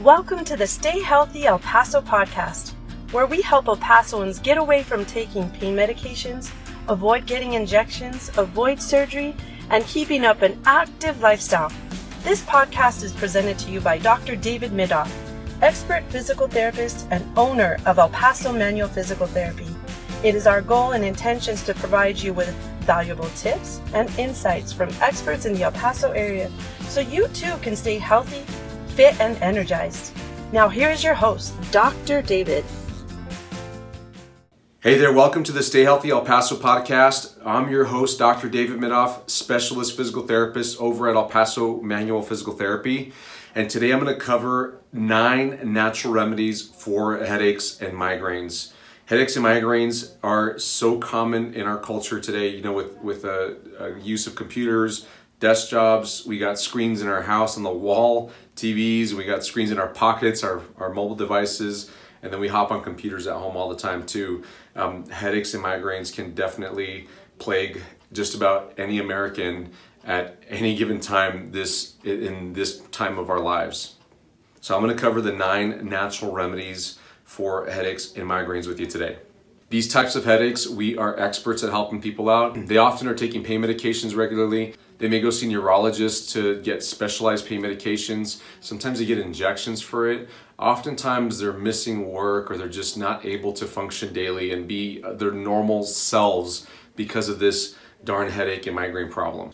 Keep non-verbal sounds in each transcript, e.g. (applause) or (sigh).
Welcome to the Stay Healthy El Paso podcast, where we help El Pasoans get away from taking pain medications, avoid getting injections, avoid surgery, and keeping up an active lifestyle. This podcast is presented to you by Dr. David Midoff, expert physical therapist and owner of El Paso Manual Physical Therapy. It is our goal and intentions to provide you with valuable tips and insights from experts in the El Paso area so you too can stay healthy, fit, and energized. Now, here is your host, Dr. David. Hey there, welcome to the Stay Healthy El Paso podcast. I'm your host, Dr. David Midoff, specialist physical therapist over at El Paso Manual Physical Therapy. And today I'm going to cover nine natural remedies for headaches and migraines. Headaches and migraines are so common in our culture today, you know, with, with uh, uh, use of computers, desk jobs, we got screens in our house on the wall, TVs, we got screens in our pockets, our, our mobile devices and then we hop on computers at home all the time too. Um, headaches and migraines can definitely plague just about any American at any given time this in this time of our lives. So I'm going to cover the nine natural remedies for headaches and migraines with you today. These types of headaches, we are experts at helping people out. Mm-hmm. They often are taking pain medications regularly. They may go see neurologists to get specialized pain medications. Sometimes they get injections for it. Oftentimes they're missing work or they're just not able to function daily and be uh, their normal selves because of this darn headache and migraine problem.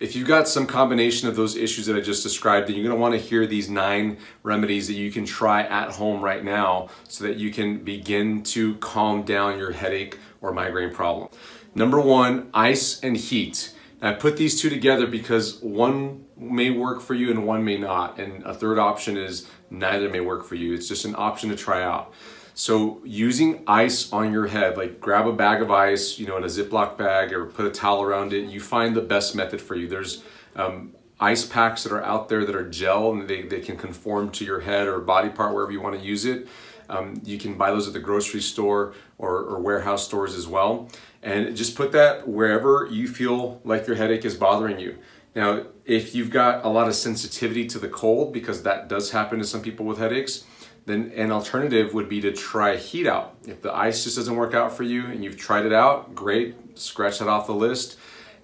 If you've got some combination of those issues that I just described, then you're going to want to hear these nine remedies that you can try at home right now so that you can begin to calm down your headache or migraine problem. Number one, ice and heat. I put these two together because one may work for you and one may not. And a third option is neither may work for you. It's just an option to try out. So using ice on your head, like grab a bag of ice, you know, in a Ziploc bag or put a towel around it, you find the best method for you. There's um, ice packs that are out there that are gel and they, they can conform to your head or body part wherever you want to use it. Um, you can buy those at the grocery store or, or warehouse stores as well. And just put that wherever you feel like your headache is bothering you. Now, if you've got a lot of sensitivity to the cold, because that does happen to some people with headaches, then an alternative would be to try heat out. If the ice just doesn't work out for you and you've tried it out, great, scratch that off the list.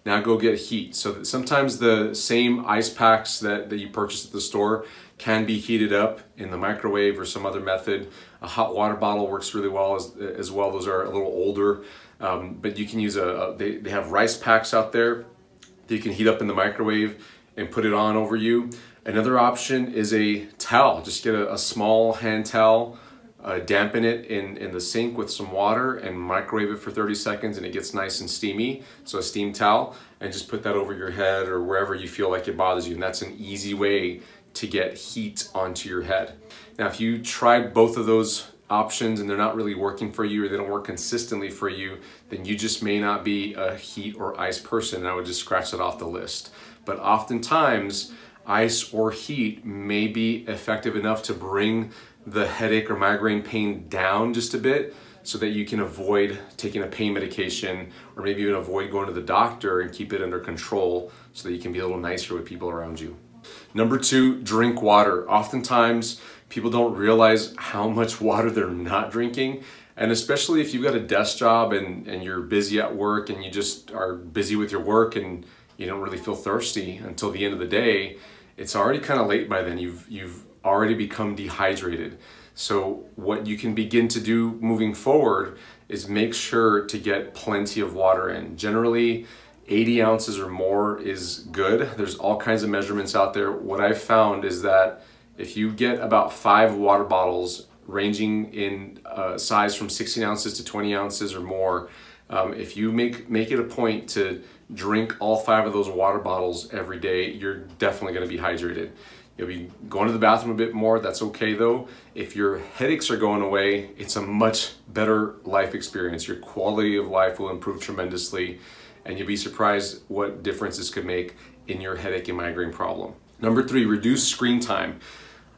Now go get heat. So sometimes the same ice packs that, that you purchase at the store can be heated up in the microwave or some other method. A hot water bottle works really well as, as well. Those are a little older, um, but you can use a, a they, they have rice packs out there that you can heat up in the microwave and put it on over you. Another option is a towel. Just get a, a small hand towel, uh, dampen it in, in the sink with some water and microwave it for 30 seconds and it gets nice and steamy. So a steam towel and just put that over your head or wherever you feel like it bothers you. And that's an easy way to get heat onto your head. Now, if you tried both of those options and they're not really working for you or they don't work consistently for you, then you just may not be a heat or ice person. And I would just scratch that off the list. But oftentimes, ice or heat may be effective enough to bring the headache or migraine pain down just a bit so that you can avoid taking a pain medication or maybe even avoid going to the doctor and keep it under control so that you can be a little nicer with people around you. Number two, drink water. Oftentimes, people don't realize how much water they're not drinking. And especially if you've got a desk job and, and you're busy at work and you just are busy with your work and you don't really feel thirsty until the end of the day, it's already kind of late by then. You've you've already become dehydrated. So what you can begin to do moving forward is make sure to get plenty of water in. Generally, 80 ounces or more is good. There's all kinds of measurements out there. What I've found is that if you get about five water bottles ranging in uh, size from 16 ounces to 20 ounces or more, um, if you make make it a point to drink all five of those water bottles every day, you're definitely going to be hydrated. You'll be going to the bathroom a bit more. That's okay though. If your headaches are going away, it's a much better life experience. Your quality of life will improve tremendously, and you'll be surprised what difference this could make in your headache and migraine problem. Number three, reduce screen time.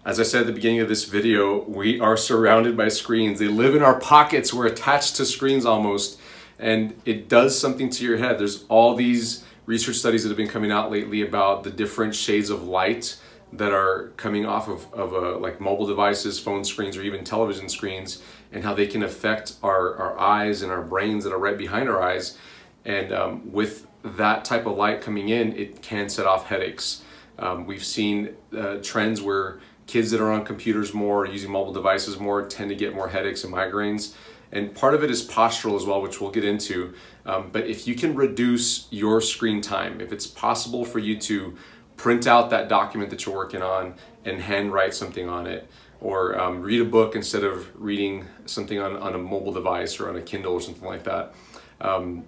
As I said at the beginning of this video, we are surrounded by screens. They live in our pockets. We're attached to screens almost and it does something to your head. There's all these research studies that have been coming out lately about the different shades of light that are coming off of, of uh, like mobile devices, phone screens, or even television screens, and how they can affect our, our eyes and our brains that are right behind our eyes. And um, with that type of light coming in, it can set off headaches. Um, we've seen uh, trends where kids that are on computers more, using mobile devices more, tend to get more headaches and migraines. And part of it is postural as well, which we'll get into. Um, but if you can reduce your screen time, if it's possible for you to print out that document that you're working on and handwrite something on it, or um, read a book instead of reading something on, on a mobile device or on a Kindle or something like that. Um,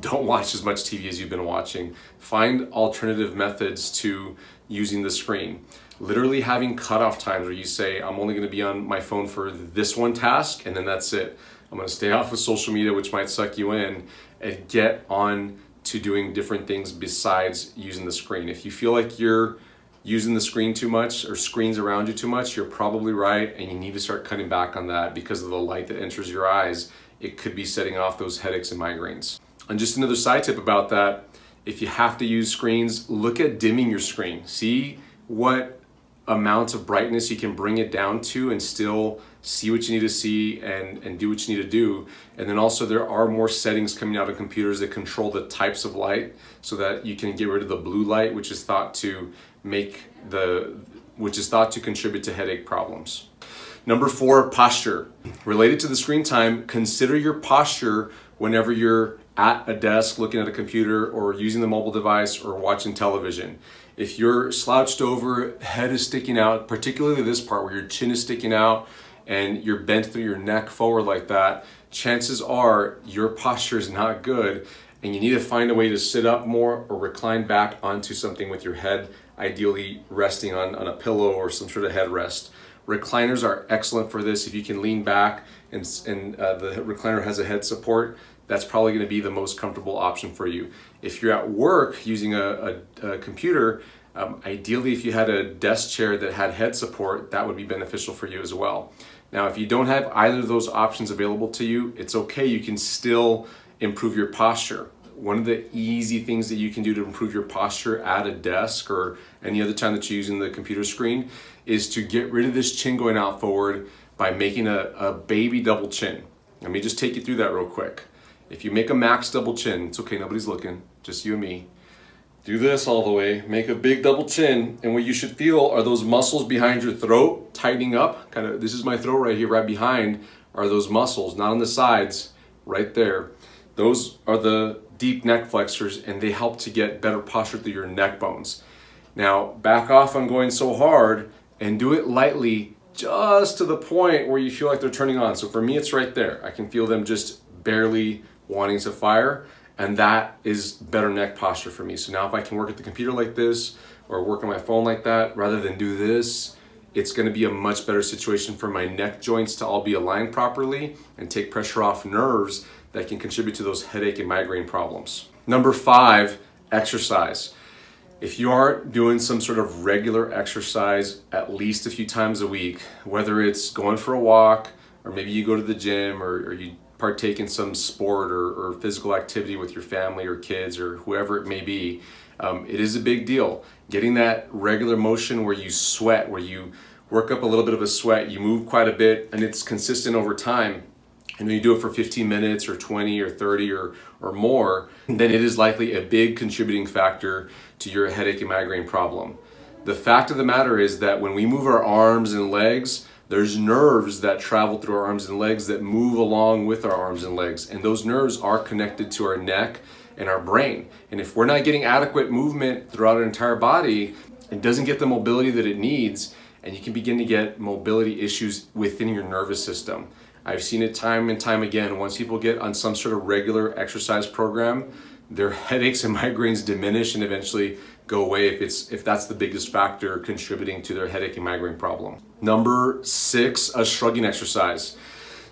don't watch as much TV as you've been watching. Find alternative methods to using the screen. Literally having cutoff times where you say, I'm only going to be on my phone for this one task, and then that's it. I'm going to stay off of social media, which might suck you in, and get on to doing different things besides using the screen. If you feel like you're using the screen too much or screens around you too much, you're probably right, and you need to start cutting back on that because of the light that enters your eyes. It could be setting off those headaches and migraines. And just another side tip about that if you have to use screens, look at dimming your screen. See what amount of brightness you can bring it down to and still see what you need to see and, and do what you need to do. And then also there are more settings coming out of computers that control the types of light so that you can get rid of the blue light, which is thought to make the which is thought to contribute to headache problems. Number four, posture. Related to the screen time, consider your posture whenever you're at a desk looking at a computer or using the mobile device or watching television. If you're slouched over, head is sticking out, particularly this part where your chin is sticking out and you're bent through your neck forward like that, chances are your posture is not good and you need to find a way to sit up more or recline back onto something with your head, ideally resting on, on a pillow or some sort of headrest. Recliners are excellent for this. If you can lean back and, and uh, the recliner has a head support, that's probably going to be the most comfortable option for you. If you're at work using a, a, a computer, um, ideally, if you had a desk chair that had head support, that would be beneficial for you as well. Now, if you don't have either of those options available to you, it's okay. You can still improve your posture. One of the easy things that you can do to improve your posture at a desk or any other time that you're using the computer screen is to get rid of this chin going out forward by making a, a baby double chin. Let me just take you through that real quick. If you make a max double chin, it's okay, nobody's looking, just you and me. Do this all the way, make a big double chin, and what you should feel are those muscles behind your throat tightening up. Kind of, this is my throat right here, right behind, are those muscles, not on the sides, right there. Those are the deep neck flexors, and they help to get better posture through your neck bones. Now, back off on going so hard and do it lightly, just to the point where you feel like they're turning on. So for me, it's right there. I can feel them just barely wanting to fire and that is better neck posture for me. So now if I can work at the computer like this or work on my phone like that rather than do this, it's going to be a much better situation for my neck joints to all be aligned properly and take pressure off nerves that can contribute to those headache and migraine problems. Number five, exercise. If you aren't doing some sort of regular exercise at least a few times a week, whether it's going for a walk, or maybe you go to the gym, or, or you partake in some sport or, or, physical activity with your family or kids or whoever it may be, um, it is a big deal. Getting that regular motion where you sweat, where you work up a little bit of a sweat, you move quite a bit, and it's consistent over time. And when you do it for 15 minutes or 20 or 30 or, or more, then it is likely a big contributing factor to your headache and migraine problem. The fact of the matter is that when we move our arms and legs, there's nerves that travel through our arms and legs that move along with our arms and legs. And those nerves are connected to our neck and our brain. And if we're not getting adequate movement throughout our entire body, it doesn't get the mobility that it needs, and you can begin to get mobility issues within your nervous system. I've seen it time and time again. Once people get on some sort of regular exercise program, their (laughs) headaches and migraines diminish and eventually go away if it's if that's the biggest factor contributing to their headache and migraine problem. Number 6, a shrugging exercise.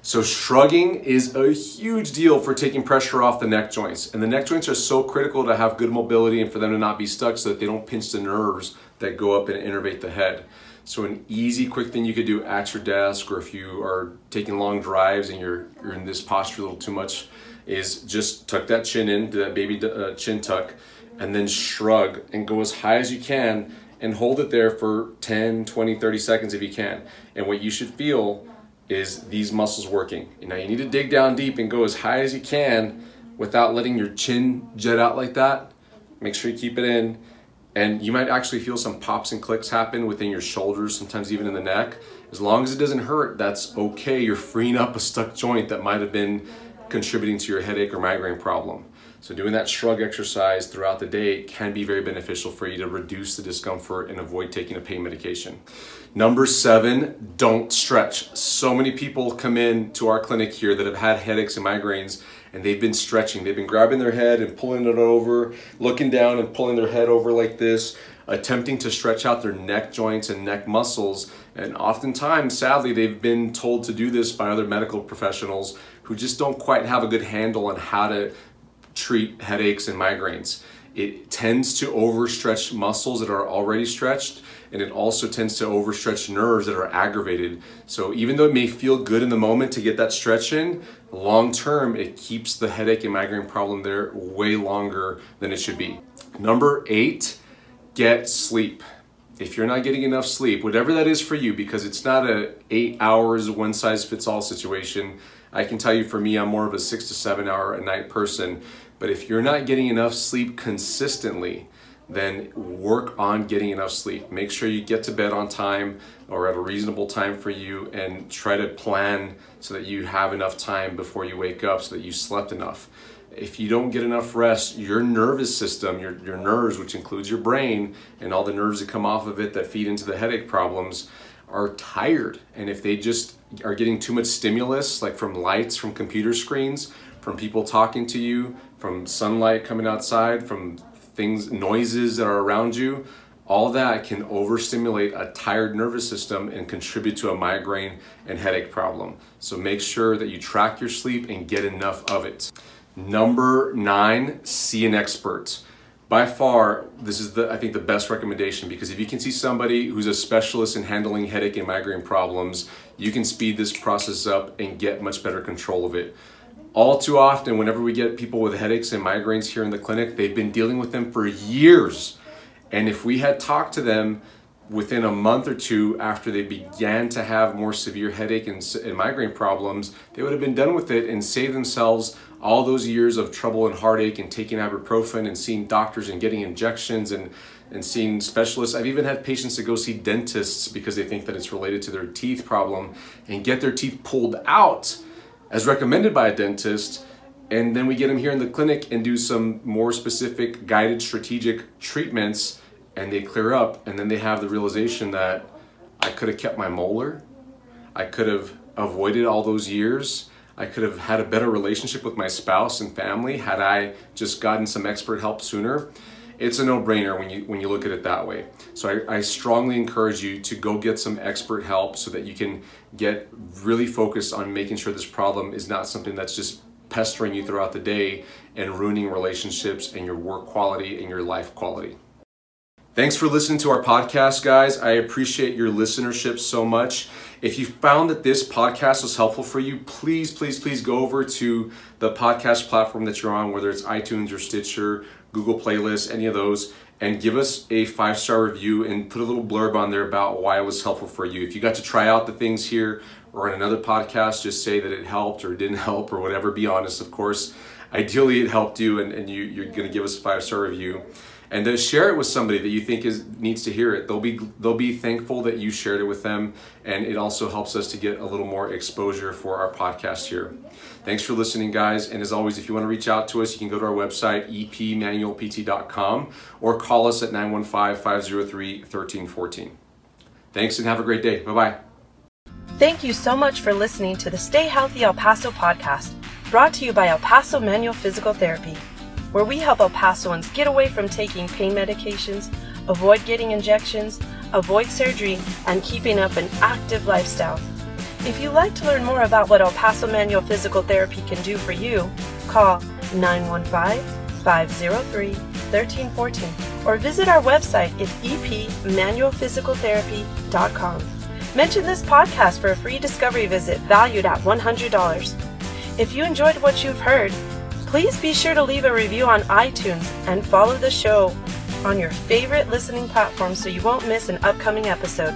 So shrugging is a huge deal for taking pressure off the neck joints. And the neck joints are so critical to have good mobility and for them to not be stuck so that they don't pinch the nerves that go up and innervate the head. So an easy, quick thing you could do at your desk or if you are taking long drives and you're, you're in this posture a little too much is just tuck that chin in, do that baby uh, chin tuck, and then shrug and go as high as you can and hold it there for 10, 20, 30 seconds if you can. And what you should feel is these muscles working. Now you need to dig down deep and go as high as you can without letting your chin jet out like that. Make sure you keep it in. And you might actually feel some pops and clicks happen within your shoulders, sometimes even in the neck. As long as it doesn't hurt, that's okay. You're freeing up a stuck joint that might have been contributing to your headache or migraine problem. So doing that shrug exercise throughout the day can be very beneficial for you to reduce the discomfort and avoid taking a pain medication. Number seven, don't stretch. So many people come in to our clinic here that have had headaches and migraines and they've been stretching. They've been grabbing their head and pulling it over, looking down and pulling their head over like this, attempting to stretch out their neck joints and neck muscles. And oftentimes, sadly, they've been told to do this by other medical professionals who just don't quite have a good handle on how to treat headaches and migraines. It tends to overstretch muscles that are already stretched, and it also tends to overstretch nerves that are aggravated. So, even though it may feel good in the moment to get that stretch in, long term it keeps the headache and migraine problem there way longer than it should be. Number eight, get sleep. If you're not getting enough sleep, whatever that is for you, because it's not a eight hours one size fits all situation. I can tell you for me, I'm more of a six to seven hour a night person. But if you're not getting enough sleep consistently, then work on getting enough sleep. Make sure you get to bed on time or at a reasonable time for you and try to plan so that you have enough time before you wake up so that you slept enough. If you don't get enough rest, your nervous system, your, your nerves, which includes your brain and all the nerves that come off of it that feed into the headache problems, are tired. And if they just are getting too much stimulus, like from lights, from computer screens, from people talking to you, from sunlight coming outside, from things, noises that are around you, all that can overstimulate a tired nervous system and contribute to a migraine and headache problem. So make sure that you track your sleep and get enough of it. Number nine, see an expert. By far, this is the I think the best recommendation because if you can see somebody who's a specialist in handling headache and migraine problems, you can speed this process up and get much better control of it all too often, whenever we get people with headaches and migraines here in the clinic, they've been dealing with them for years. And if we had talked to them within a month or two after they began to have more severe headache and, and, migraine problems, they would have been done with it and saved themselves all those years of trouble and heartache and taking ibuprofen and seeing doctors and getting injections and, and seeing specialists. I've even had patients that go see dentists because they think that it's related to their teeth problem and get their teeth pulled out as recommended by a dentist, and then we get them here in the clinic and do some more specific guided strategic treatments and they clear up and then they have the realization that I could have kept my molar, I could have avoided all those years. I could have had a better relationship with my spouse and family had I just gotten some expert help sooner it's a no-brainer when you when you look at it that way. So I, I, strongly encourage you to go get some expert help so that you can get really focused on making sure this problem is not something that's just pestering you throughout the day and ruining relationships and your work quality and your life quality. Thanks for listening to our podcast, guys. I appreciate your listenership so much. If you found that this podcast was helpful for you, please, please, please go over to the podcast platform that you're on, whether it's iTunes or Stitcher Google Playlists, any of those, and give us a five star review and put a little blurb on there about why it was helpful for you. If you got to try out the things here or in another podcast, just say that it helped or didn't help or whatever. Be honest, of course. Ideally, it helped you, and, and you, you're going to give us a five star review and to share it with somebody that you think is needs to hear it. They'll be they'll be thankful that you shared it with them and it also helps us to get a little more exposure for our podcast here. Thanks for listening guys. And as always if you want to reach out to us you can go to our website epmanualpt.com or call us at 915-503-1314 thanks and have a great day. Bye-bye. Thank you so much for listening to the stay healthy el paso podcast brought to you by el paso manual physical therapy where we help El Pasoans get away from taking pain medications, avoid getting injections, avoid surgery, and keeping up an active lifestyle. If you'd like to learn more about what El Paso Manual Physical Therapy can do for you, call 915 503 1314 or visit our website at epmanualphysicaltherapy.com. Mention this podcast for a free discovery visit valued at $100. If you enjoyed what you've heard, Please be sure to leave a review on iTunes and follow the show on your favorite listening platform so you won't miss an upcoming episode.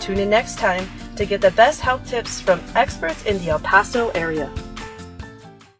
Tune in next time to get the best health tips from experts in the El Paso area.